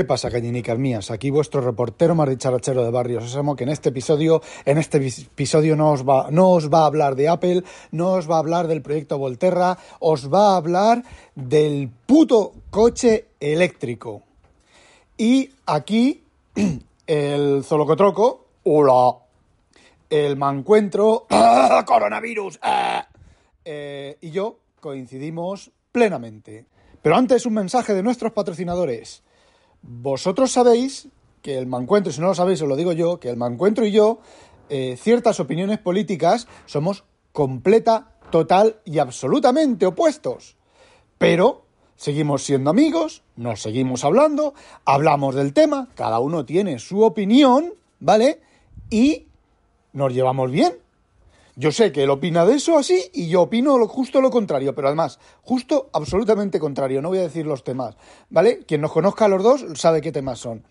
¿Qué pasa, gallinicas mías? Aquí vuestro reportero más de Barrio Sésamo, que en este episodio, en este episodio no os, va, no os va a hablar de Apple, no os va a hablar del proyecto Volterra, os va a hablar del puto coche eléctrico. Y aquí, el Zolocotroco, hola, el mancuentro, ¡ah, coronavirus, ¡ah! eh, y yo coincidimos plenamente. Pero antes un mensaje de nuestros patrocinadores. Vosotros sabéis que el Mancuentro, si no lo sabéis, os lo digo yo, que el Mancuentro y yo, eh, ciertas opiniones políticas, somos completa, total y absolutamente opuestos. Pero seguimos siendo amigos, nos seguimos hablando, hablamos del tema, cada uno tiene su opinión, ¿vale? Y nos llevamos bien. Yo sé que él opina de eso así y yo opino justo lo contrario, pero además, justo absolutamente contrario. No voy a decir los temas, ¿vale? Quien nos conozca a los dos sabe qué temas son.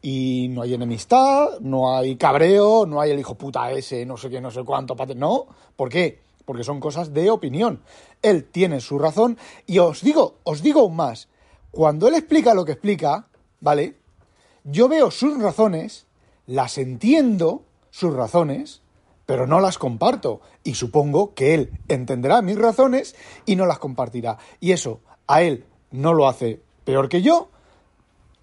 Y no hay enemistad, no hay cabreo, no hay el hijo puta ese, no sé qué, no sé cuánto. No, ¿por qué? Porque son cosas de opinión. Él tiene su razón y os digo, os digo aún más. Cuando él explica lo que explica, ¿vale? Yo veo sus razones, las entiendo, sus razones, pero no las comparto. Y supongo que él entenderá mis razones y no las compartirá. Y eso a él no lo hace peor que yo,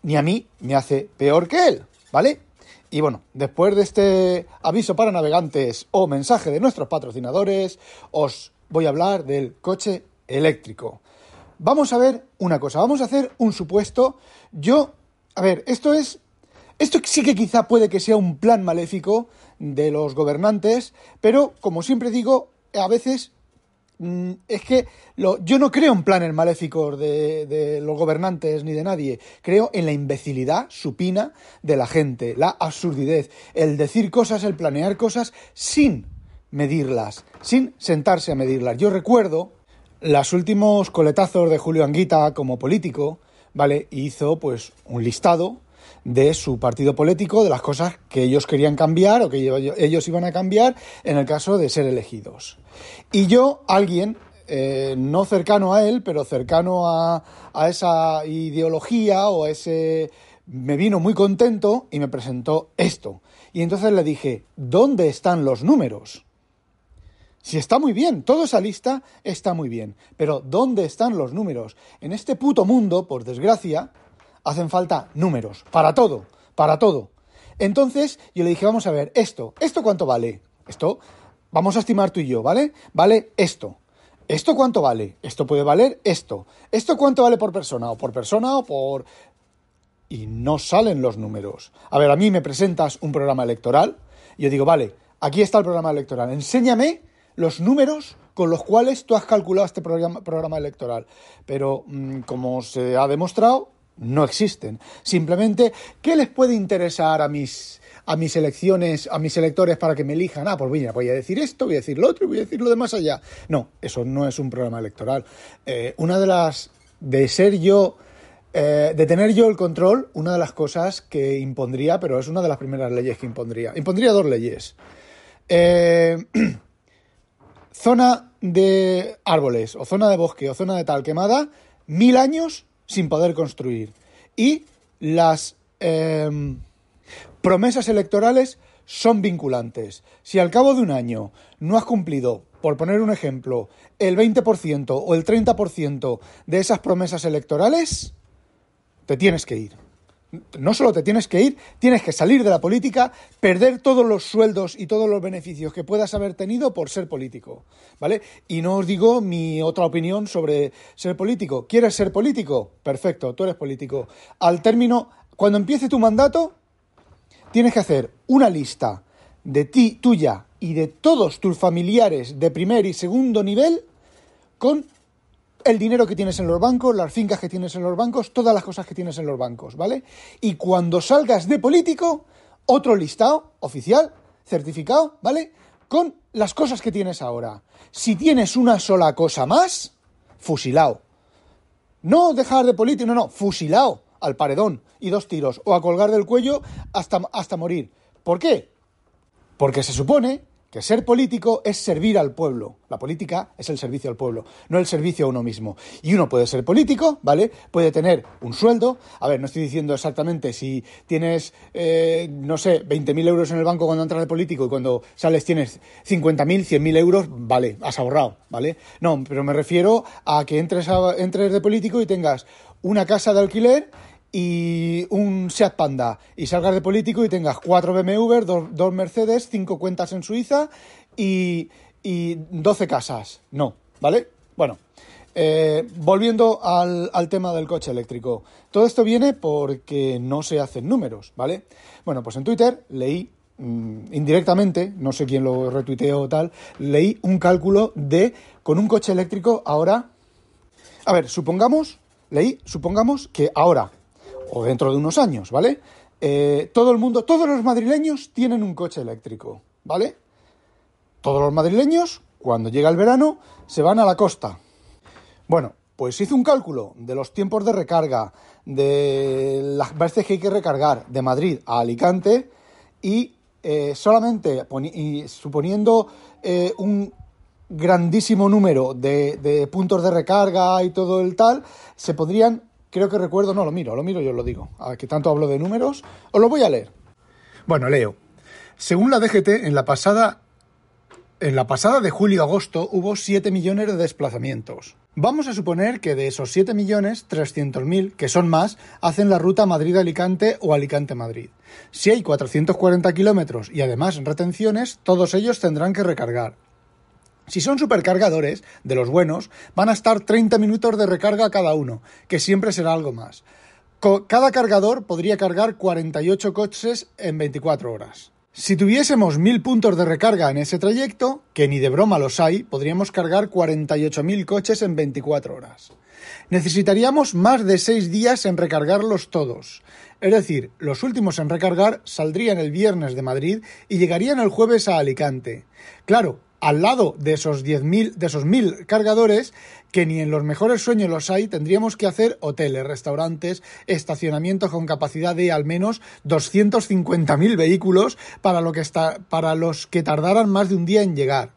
ni a mí me hace peor que él, ¿vale? Y bueno, después de este aviso para navegantes o mensaje de nuestros patrocinadores, os voy a hablar del coche eléctrico. Vamos a ver una cosa, vamos a hacer un supuesto. Yo, a ver, esto es esto sí que quizá puede que sea un plan maléfico de los gobernantes, pero como siempre digo, a veces mm, es que yo no creo en planes maléficos de, de, los gobernantes ni de nadie. Creo en la imbecilidad supina de la gente, la absurdidez, el decir cosas, el planear cosas sin medirlas, sin sentarse a medirlas. Yo recuerdo los últimos coletazos de Julio Anguita como político, ¿vale? Hizo pues un listado de su partido político, de las cosas que ellos querían cambiar o que ellos iban a cambiar en el caso de ser elegidos. Y yo, alguien, eh, no cercano a él, pero cercano a, a esa ideología o a ese... me vino muy contento y me presentó esto. Y entonces le dije, ¿dónde están los números? Si está muy bien, toda esa lista está muy bien, pero ¿dónde están los números? En este puto mundo, por desgracia, hacen falta números, para todo, para todo. Entonces yo le dije, vamos a ver, esto, ¿esto cuánto vale? Esto, vamos a estimar tú y yo, ¿vale? Vale esto. ¿Esto cuánto vale? Esto puede valer esto. ¿Esto cuánto vale por persona? O por persona o por... Y no salen los números. A ver, a mí me presentas un programa electoral y yo digo, vale, aquí está el programa electoral. Enséñame los números con los cuales tú has calculado este programa, electoral. Pero mm, como se ha demostrado, no existen. Simplemente, ¿qué les puede interesar a mis a mis elecciones, a mis electores para que me elijan? Ah, pues mira, voy a decir esto, voy a decir lo otro y voy a decir lo de más allá. No, eso no es un programa electoral. Eh, una de las de ser yo eh, de tener yo el control, una de las cosas que impondría, pero es una de las primeras leyes que impondría. Impondría dos leyes. Eh, zona de árboles, o zona de bosque, o zona de tal quemada, mil años sin poder construir. Y las em, promesas electorales son vinculantes. Si al cabo de un año no has cumplido, por poner un ejemplo, el 20% o el 30% de esas promesas electorales, te tienes que ir no solo te tienes que ir, tienes que salir de la política, perder todos los sueldos y todos los beneficios que puedas haber tenido por ser político, ¿vale? Y no os digo mi otra opinión sobre ser político. ¿Quieres ser político? Perfecto, tú eres político. Al término, cuando empiece tu mandato, tienes que hacer una lista de ti, tuya y de todos tus familiares de primer y segundo nivel con el dinero que tienes en los bancos, las fincas que tienes en los bancos, todas las cosas que tienes en los bancos, ¿vale? Y cuando salgas de político, otro listado oficial, certificado, ¿vale? Con las cosas que tienes ahora. Si tienes una sola cosa más, fusilado. No dejar de político, no, no, fusilado al paredón y dos tiros, o a colgar del cuello hasta, hasta morir. ¿Por qué? Porque se supone que ser político es servir al pueblo. La política es el servicio al pueblo, no el servicio a uno mismo. Y uno puede ser político, ¿vale? Puede tener un sueldo. A ver, no estoy diciendo exactamente si tienes, eh, no sé, 20.000 euros en el banco cuando entras de político y cuando sales tienes 50.000, 100.000 euros, vale, has ahorrado, ¿vale? No, pero me refiero a que entres, entres de político y tengas una casa de alquiler y un Seat Panda y salgas de político y tengas cuatro BMW, dos, Mercedes, cinco cuentas en Suiza y, y 12 casas. No, ¿vale? Bueno, eh, volviendo al, al, tema del coche eléctrico. Todo esto viene porque no se hacen números, ¿vale? Bueno, pues en Twitter leí mm, indirectamente, no sé quién lo retuiteó o tal, leí un cálculo de con un coche eléctrico ahora... A ver, supongamos, leí, supongamos que ahora o dentro de unos años, ¿vale? Eh, todo el mundo, todos los madrileños tienen un coche eléctrico, ¿vale? Todos los madrileños, cuando llega el verano, se van a la costa. Bueno, pues hice un cálculo de los tiempos de recarga, de las veces que hay que recargar de Madrid a Alicante y eh, solamente y suponiendo eh, un grandísimo número de, de puntos de recarga y todo el tal, se podrían creo que recuerdo, no lo miro, lo miro yo lo digo, a que tanto hablo de números, os lo voy a leer. Bueno, leo. Según la DGT, en la pasada, en la pasada de julio-agosto hubo 7 millones de desplazamientos. Vamos a suponer que de esos 7 millones, 300.000, que son más, hacen la ruta Madrid-Alicante o Alicante-Madrid. Si hay 440 kilómetros y además retenciones, todos ellos tendrán que recargar. Si son supercargadores, de los buenos, van a estar 30 minutos de recarga cada uno, que siempre será algo más. Cada cargador podría cargar 48 coches en 24 horas. Si tuviésemos 1000 puntos de recarga en ese trayecto, que ni de broma los hay, podríamos cargar 48.000 coches en 24 horas. Necesitaríamos más de 6 días en recargarlos todos. Es decir, los últimos en recargar saldrían el viernes de Madrid y llegarían el jueves a Alicante. Claro, al lado de esos 10.000, de esos 1.000 cargadores, que ni en los mejores sueños los hay, tendríamos que hacer hoteles, restaurantes, estacionamientos con capacidad de al menos 250.000 vehículos para, lo que está, para los que tardaran más de un día en llegar.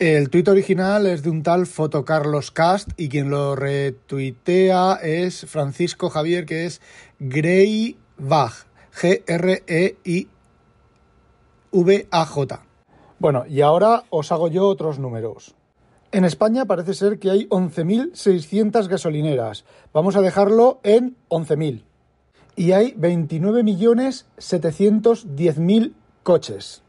El tuit original es de un tal Fotocarlos Cast y quien lo retuitea es Francisco Javier, que es Grey G-R-E-I-V-A-J. Bueno, y ahora os hago yo otros números. En España parece ser que hay 11.600 gasolineras. Vamos a dejarlo en 11.000. Y hay 29.710.000 coches.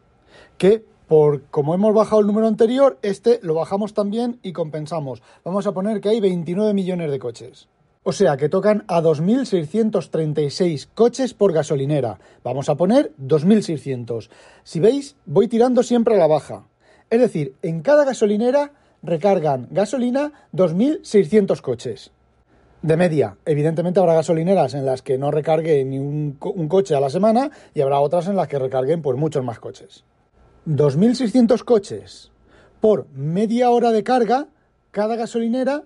Que, por como hemos bajado el número anterior, este lo bajamos también y compensamos. Vamos a poner que hay 29 millones de coches. O sea que tocan a 2.636 coches por gasolinera. Vamos a poner 2.600. Si veis, voy tirando siempre a la baja. Es decir, en cada gasolinera recargan gasolina 2.600 coches. De media, evidentemente habrá gasolineras en las que no recargue ni un, coche a la semana y habrá otras en las que recarguen pues muchos más coches. 2.600 coches por media hora de carga, cada gasolinera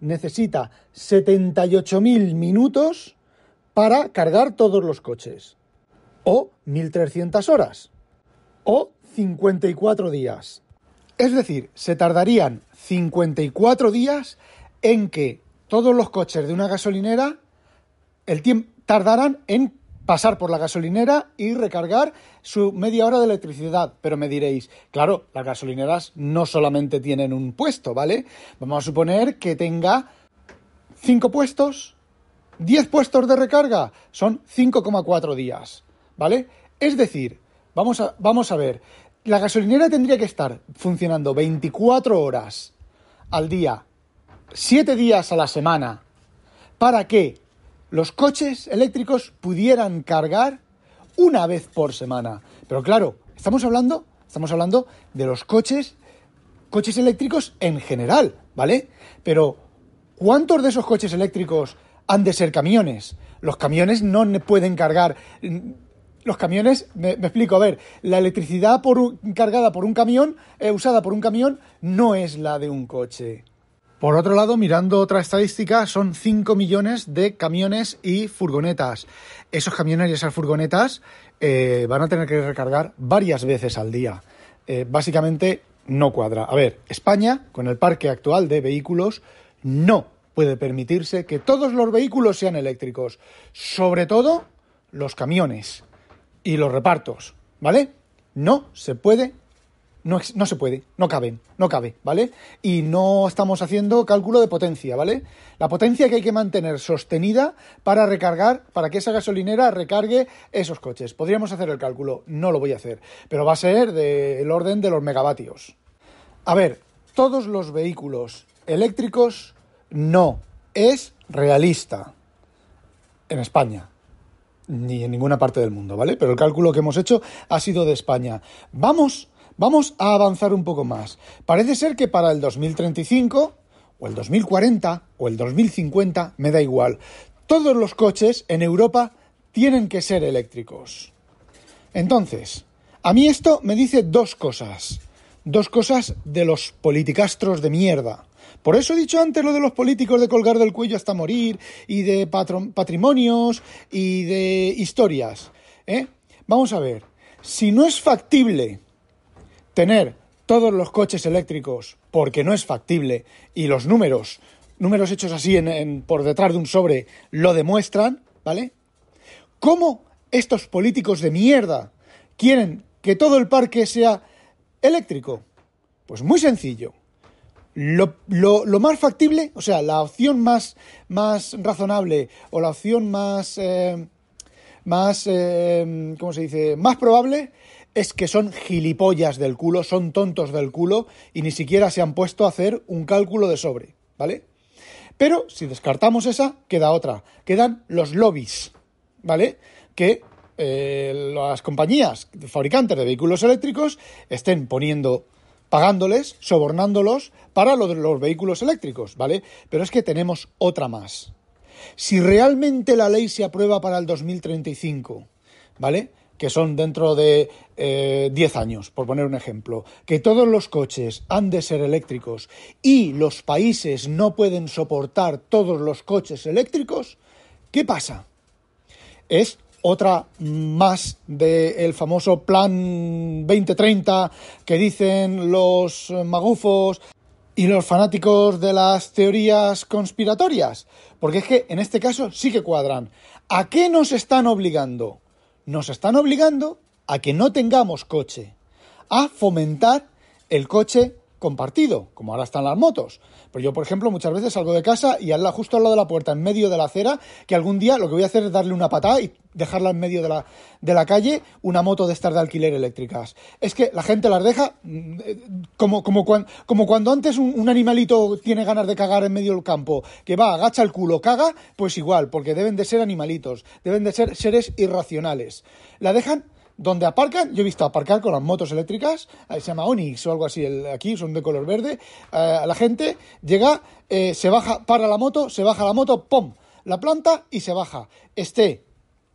necesita 78.000 minutos para cargar todos los coches. O 1.300 horas. O 54 días. Es decir, se tardarían 54 días en que todos los coches de una gasolinera el tiempo tardarán en pasar por la gasolinera y recargar su media hora de electricidad. Pero me diréis, claro, las gasolineras no solamente tienen un puesto, ¿vale? Vamos a suponer que tenga cinco puestos, 10 puestos de recarga, son 5,4 días, ¿vale? Es decir, vamos a, vamos a ver, la gasolinera tendría que estar funcionando 24 horas al día, 7 días a la semana, para que los coches eléctricos pudieran cargar una vez por semana. Pero claro, estamos hablando, estamos hablando de los coches, coches eléctricos en general, ¿vale? Pero ¿cuántos de esos coches eléctricos han de ser camiones? Los camiones no pueden cargar. Los camiones, me, explico, a ver, la electricidad cargada por un camión, eh, usada por un camión, no es la de un coche. Por otro lado, mirando otra estadística, son 5 millones de camiones y furgonetas. Esos camiones y esas furgonetas eh, van a tener que recargar varias veces al día. eh, básicamente no cuadra. A ver, España, con el parque actual de vehículos, no puede permitirse que todos los vehículos sean eléctricos, sobre todo los camiones y los repartos, ¿vale? No se puede no, se puede, no caben, no cabe, ¿vale? Y no estamos haciendo cálculo de potencia, ¿vale? La potencia que hay que mantener sostenida para recargar, para que esa gasolinera recargue esos coches. Podríamos hacer el cálculo, no lo voy a hacer, pero va a ser del orden de los megavatios. A ver, todos los vehículos eléctricos no es realista en España ni en ninguna parte del mundo, ¿vale? Pero el cálculo que hemos hecho ha sido de España. Vamos Vamos a avanzar un poco más. Parece ser que para el 2035, o el 2040, o el 2050, me da igual, todos los coches en Europa tienen que ser eléctricos. Entonces, a mí esto me dice dos cosas. Dos cosas de los politicastros de mierda. Por eso he dicho antes lo de los políticos de colgar del cuello hasta morir, y de patrimonios, y de historias. ¿eh? Vamos a ver, si no es factible tener todos los coches eléctricos porque no es factible y los números, números hechos así en, por detrás de un sobre, lo demuestran, ¿vale? ¿Cómo estos políticos de mierda quieren que todo el parque sea eléctrico? Pues muy sencillo. Lo, más factible, o sea, la opción más, más razonable o la opción más, eh, más, eh, ¿cómo se dice?, más probable es que son gilipollas del culo, son tontos del culo y ni siquiera se han puesto a hacer un cálculo de sobre, ¿vale? Pero si descartamos esa, queda otra. Quedan los lobbies, ¿vale? Que eh, las compañías fabricantes de vehículos eléctricos estén poniendo, pagándoles, sobornándolos para lo de los vehículos eléctricos, ¿vale? Pero es que tenemos otra más. Si realmente la ley se aprueba para el 2035, ¿vale? Que son dentro de 10 eh, años, por poner un ejemplo, que todos los coches han de ser eléctricos y los países no pueden soportar todos los coches eléctricos, ¿qué pasa? Es otra más del famoso Plan 2030 que dicen los magufos y los fanáticos de las teorías conspiratorias. Porque es que en este caso sí que cuadran. ¿A qué nos están obligando? Nos están obligando a que no tengamos coche, a fomentar el coche compartido, como ahora están las motos. Pero yo, por ejemplo, muchas veces salgo de casa y al, justo al lado de la puerta, en medio de la acera, que algún día lo que voy a hacer es darle una patada y dejarla en medio de la, de la calle, una moto de estas de alquiler eléctricas. Es que la gente las deja mm, como, como, como cuando antes un, un, animalito tiene ganas de cagar en medio del campo, que va, agacha el culo, caga, pues igual, porque deben de ser animalitos, deben de ser seres irracionales. La dejan donde aparcan, yo he visto aparcar con las motos eléctricas, se llama Onix o algo así, el, aquí son de color verde, eh, la gente llega, eh, se baja, para la moto, se baja la moto, ¡pum! La planta y se baja. Esté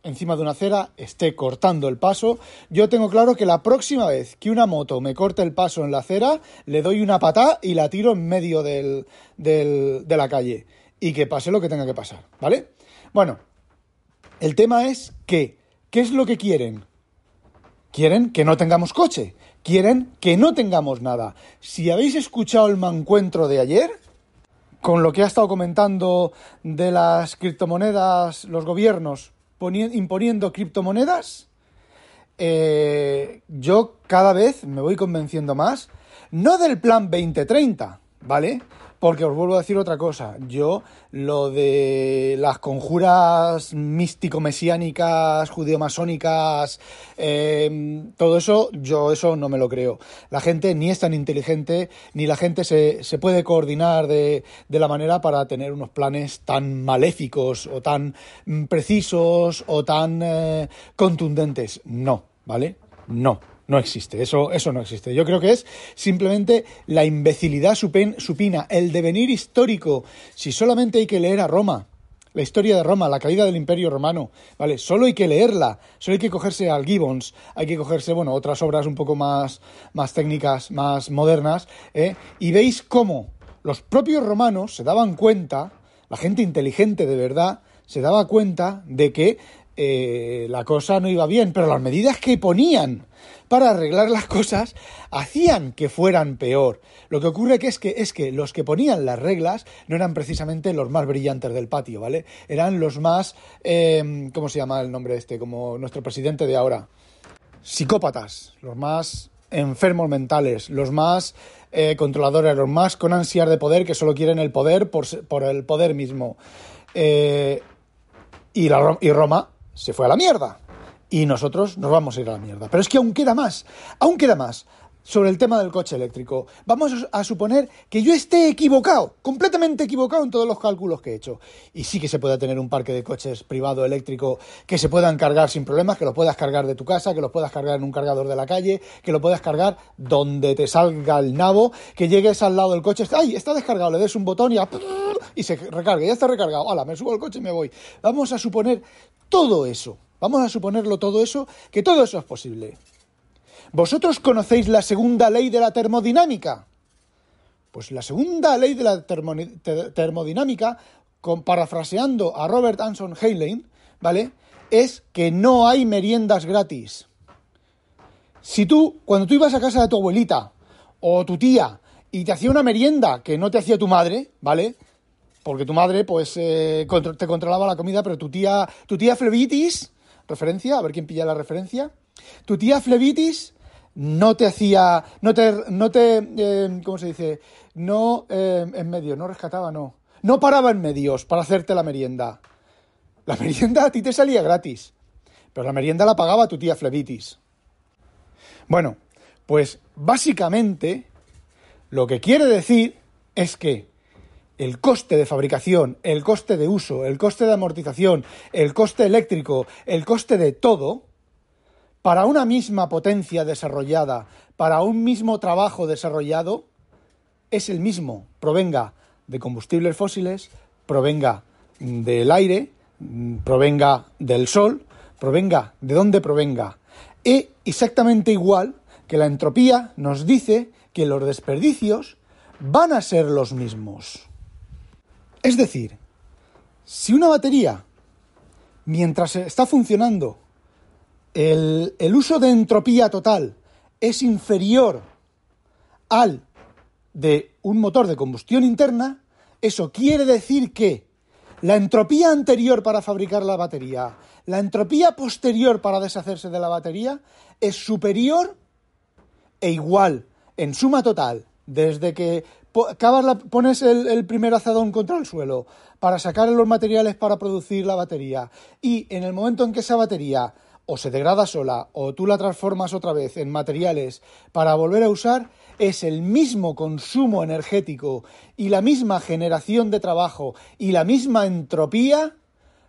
encima de una acera, esté cortando el paso. Yo tengo claro que la próxima vez que una moto me corte el paso en la acera, le doy una patada y la tiro en medio del, del, de la calle. Y que pase lo que tenga que pasar, ¿vale? Bueno, el tema es que, ¿qué es lo que quieren? Quieren que no tengamos coche, quieren que no tengamos nada. Si habéis escuchado el mancuentro de ayer, con lo que ha estado comentando de las criptomonedas, los gobiernos imponiendo criptomonedas, eh, yo cada vez me voy convenciendo más, no del plan 2030, ¿vale? Porque os vuelvo a decir otra cosa. Yo, lo de las conjuras místico-mesiánicas, judeo-masónicas, em, todo eso, yo eso no me lo creo. La gente ni es tan inteligente, ni la gente se, se puede coordinar de, de, la manera para tener unos planes tan maléficos o tan mm, precisos o tan eh, contundentes. No, ¿vale? No. No existe, eso, eso no existe. Yo creo que es simplemente la imbecilidad supina, el devenir histórico. Si solamente hay que leer a Roma, la historia de Roma, la caída del Imperio Romano, ¿vale? Solo hay que leerla, solo hay que cogerse al Gibbons, hay que cogerse, bueno, otras obras un poco más, más técnicas, más modernas, ¿eh? y veis cómo los propios romanos se daban cuenta, la gente inteligente de verdad, se daba cuenta de que eh, la cosa no iba bien, pero las medidas que ponían para arreglar las cosas hacían que fueran peor. Lo que ocurre es que es que los que ponían las reglas no eran precisamente los más brillantes del patio, ¿vale? Eran los más eh, ¿cómo se llama el nombre este? Como nuestro presidente de ahora. Psicópatas, los más enfermos mentales, los más eh, controladores, los más con ansias de poder que solo quieren el poder por, el poder mismo. Eh, y Roma se fue a la mierda. Y nosotros nos vamos a ir a la mierda. Pero es que aún queda más, aún queda más sobre el tema del coche eléctrico. Vamos a suponer que yo esté equivocado, completamente equivocado en todos los cálculos que he hecho. Y sí que se puede tener un parque de coches privado eléctrico que se puedan cargar sin problemas, que lo puedas cargar de tu casa, que lo puedas cargar en un cargador de la calle, que lo puedas cargar donde te salga el nabo, que llegues al lado del coche, ¡ay! Está descargado, le des un botón y, y se recarga, ya está recargado. ¡Hala! Me subo al coche y me voy. Vamos a suponer todo eso. Vamos a suponerlo todo eso, que todo eso es posible. ¿Vosotros conocéis la segunda ley de la termodinámica? Pues la segunda ley de la termodinámica, parafraseando a Robert Anson Heinlein, ¿vale? Es que no hay meriendas gratis. Si tú, cuando tú ibas a casa de tu abuelita o tu tía y te hacía una merienda que no te hacía tu madre, ¿vale? Porque tu madre, pues, eh, te controlaba la comida, pero tu tía, tu tía Flebitis, referencia, a ver quién pilla la referencia, tu tía Flebitis no te hacía, no te, no te, eh, ¿cómo se dice? No eh, en medio, no rescataba, no. No paraba en medios para hacerte la merienda. La merienda a ti te salía gratis, pero la merienda la pagaba tu tía Flebitis. Bueno, pues básicamente lo que quiere decir es que el coste de fabricación, el coste de uso, el coste de amortización, el coste eléctrico, el coste de todo, para una misma potencia desarrollada, para un mismo trabajo desarrollado, es el mismo, provenga de combustibles fósiles, provenga del aire, provenga del sol, provenga de donde provenga. E exactamente igual que la entropía nos dice que los desperdicios van a ser los mismos. Es decir, si una batería, mientras está funcionando, el, uso de entropía total es inferior al de un motor de combustión interna, eso quiere decir que la entropía anterior para fabricar la batería, la entropía posterior para deshacerse de la batería, es superior e igual en suma total, desde que pones el, el, primer azadón contra el suelo para sacar los materiales para producir la batería y en el momento en que esa batería o se degrada sola o tú la transformas otra vez en materiales para volver a usar, es el mismo consumo energético y la misma generación de trabajo y la misma entropía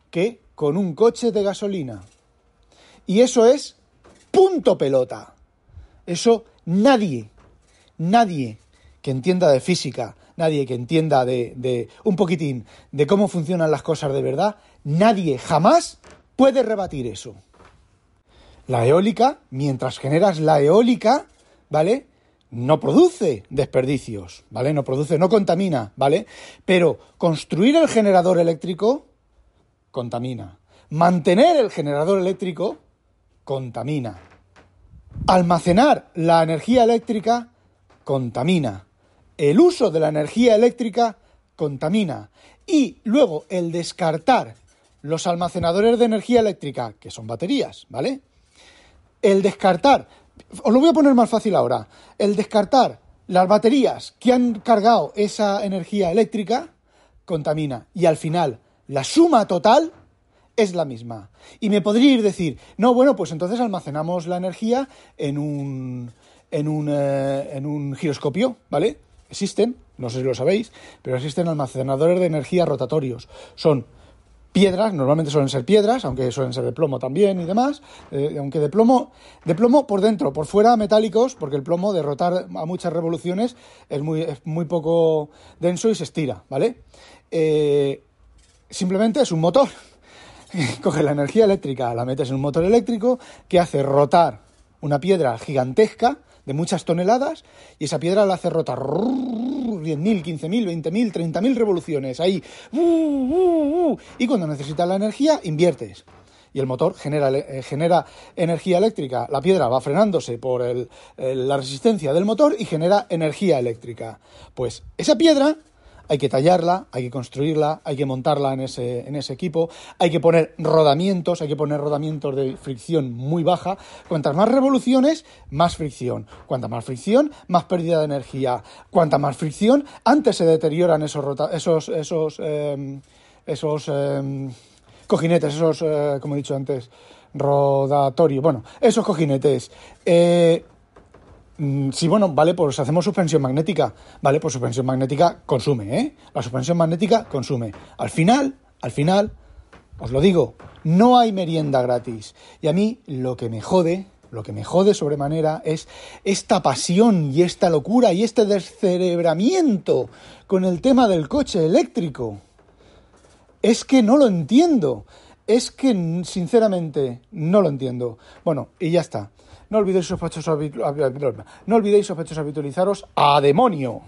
que con un coche de gasolina. Y eso es punto pelota. Eso nadie, nadie que entienda de física, nadie que entienda de, un poquitín de cómo funcionan las cosas de verdad, nadie jamás puede rebatir eso. La eólica, mientras generas la eólica, ¿vale? No produce desperdicios, ¿vale? No produce, no contamina, ¿vale? Pero construir el generador eléctrico contamina. Mantener el generador eléctrico contamina. Almacenar la energía eléctrica contamina. El uso de la energía eléctrica contamina. Y luego el descartar los almacenadores de energía eléctrica, que son baterías, ¿vale? el descartar, os lo voy a poner más fácil ahora, el descartar las baterías que han cargado esa energía eléctrica contamina y al final la suma total es la misma. Y me podría ir decir, no, bueno, pues entonces almacenamos la energía en un, en un, eh, en un giroscopio, ¿vale? Existen, no sé si lo sabéis, pero existen almacenadores de energía rotatorios. Son piedras, normalmente suelen ser piedras, aunque suelen ser de plomo también y demás, eh, aunque de plomo, de plomo por dentro, por fuera metálicos, porque el plomo de rotar a muchas revoluciones es muy, muy poco denso y se estira, ¿vale? Eh, simplemente es un motor. Coge la energía eléctrica, la metes en un motor eléctrico que hace rotar una piedra gigantesca de muchas toneladas y esa piedra la hace rotar 10.000, 15.000, 20.000, 30.000 revoluciones ahí. Y cuando necesitas la energía, inviertes. y el motor genera, eh, genera energía eléctrica. La piedra va frenándose por la resistencia del motor y genera energía eléctrica. Pues esa piedra hay que tallarla, hay que construirla, hay que montarla en ese, en ese equipo, hay que poner rodamientos, hay que poner rodamientos de fricción muy baja. Cuantas más revoluciones, más fricción. Cuanta más fricción, más pérdida de energía. Cuanta más fricción, antes se deterioran esos, esos, esos, em, esos em, cojinetes, esos, eh, como he dicho antes, rodatorios, bueno, esos cojinetes. Eh, sí, bueno, vale, pues hacemos suspensión magnética. Vale, pues suspensión magnética consume, ¿eh? La suspensión magnética consume. Al final, al final, os lo digo, no hay merienda gratis. Y a mí lo que me jode, lo que me jode sobremanera es esta pasión y esta locura y este descerebramiento con el tema del coche eléctrico. Es que no lo entiendo. Es que, sinceramente, no lo entiendo. Bueno, y ya está. No olvidéis sospechosos, no habitualizaros a demonio.